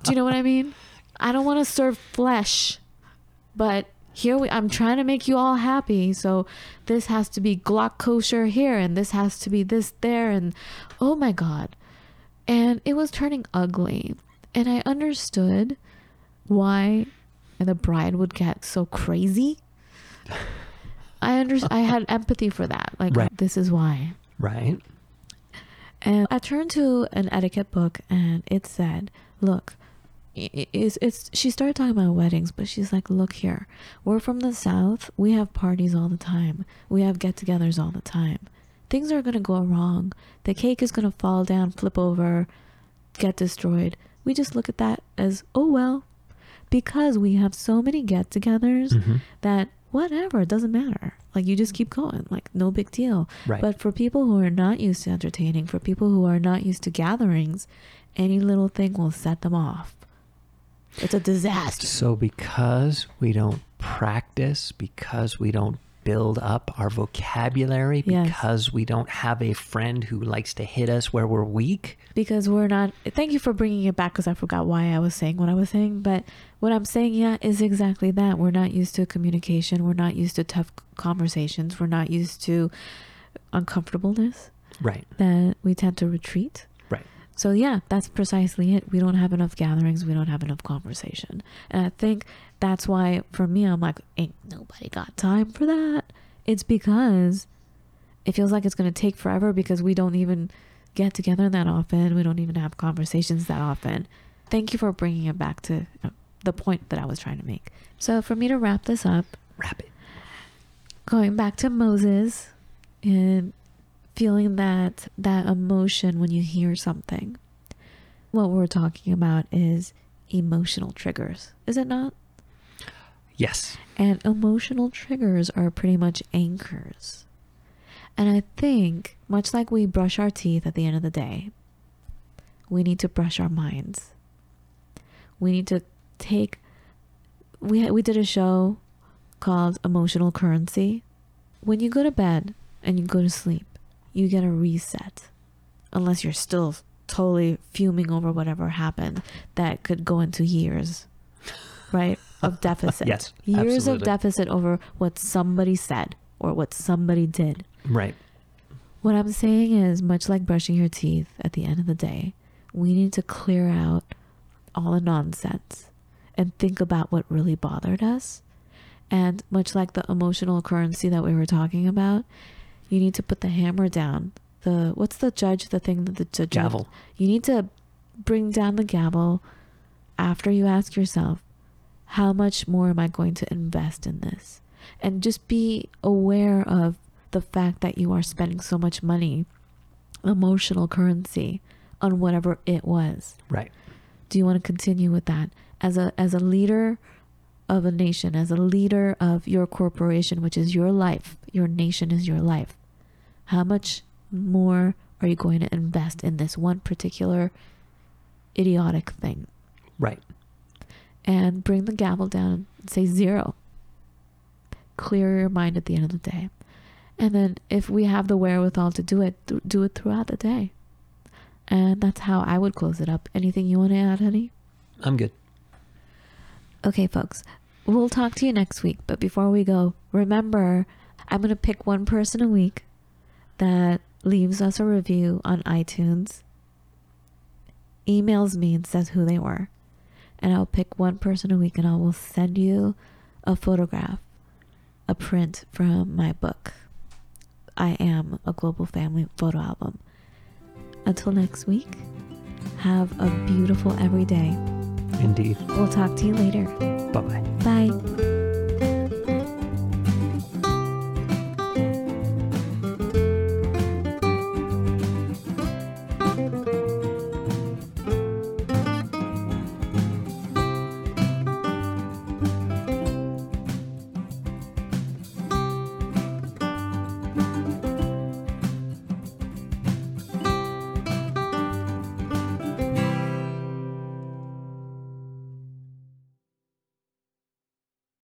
do you know what I mean? I don't want to serve flesh, but here we I'm trying to make you all happy. So this has to be glatt kosher here and this has to be this there and oh my god. And it was turning ugly. And I understood why the bride would get so crazy. I under I had empathy for that. Like Right. this is why. right. And I turned to an etiquette book and it said, look, it's, it's she started talking about weddings, but she's like, look here. We're from the south. We have parties all the time. We have get-togethers all the time. Things are going to go wrong. The cake is going to fall down, flip over, get destroyed. We just look at that as, oh well. because we have so many get togethers Mhm. that whatever, it doesn't matter. Like you just keep going, like no big deal. Right. But for people who are not used to entertaining, for people who are not used to gatherings, any little thing will set them off. It's a disaster. So, because we don't practice, because we don't build up our vocabulary, Yes. because we don't have a friend who likes to hit us where we're weak, because we're not thank you for bringing it back because i forgot why i was saying what i was saying but what i'm saying yeah is exactly that. We're not used to communication. We're not used to tough conversations. We're not used to uncomfortableness right? that we tend to retreat. Right. so yeah that's precisely it. We don't have enough gatherings. We don't have enough conversation. And i think that's why for me i'm like ain't nobody got time for that it's because it feels like it's going to take forever because we don't even get together that often. We don't even have conversations that often. Thank you for bringing it back to uh, the point that I was trying to make. So, for me to wrap this up, Wrap it. going back to Moses and feeling that that emotion when you hear something. What we're talking about is emotional triggers, is it not? Yes. And emotional triggers are pretty much anchors. And I think, much like we brush our teeth at the end of the day, we need to brush our minds. We need to take. We we did a show called Emotional Currency. When you go to bed and you go to sleep, you get a reset. Unless you're still totally fuming over whatever happened, that could go into years, right? Of deficit. Yes, Years of deficit over what somebody said or what somebody did. Right. What I'm saying is, much like brushing your teeth at the end of the day, we need to clear out all the nonsense and think about what really bothered us. And much like the emotional currency that we were talking about, you need to put the hammer down. The what's the judge? The thing that the judge Gavel. You need to bring down the gavel after you ask yourself, how much more am I going to invest in this? And just be aware of the fact that you are spending so much money, emotional currency, on whatever it was. Right. Do you want to continue with that as a as a leader of a nation, as a leader of your corporation, which is your life, your nation is your life? How much more are you going to invest in this one particular idiotic thing? Right. And bring the gavel down and say zero. Clear your mind at the end of the day. And then if we have the wherewithal to do it, th- do it throughout the day. And that's how I would close it up. Anything you want to add, honey? I'm good. Okay, folks. We'll talk to you next week. But before we go, remember, I'm going to pick one person a week that leaves us a review on iTunes, emails me and says who they were. And I'll pick one person a week and I will send you a photograph, a print from my book. I am a global family photo album. Until next week, have a beautiful every day. Indeed. We'll talk to you later. Bye bye. Bye.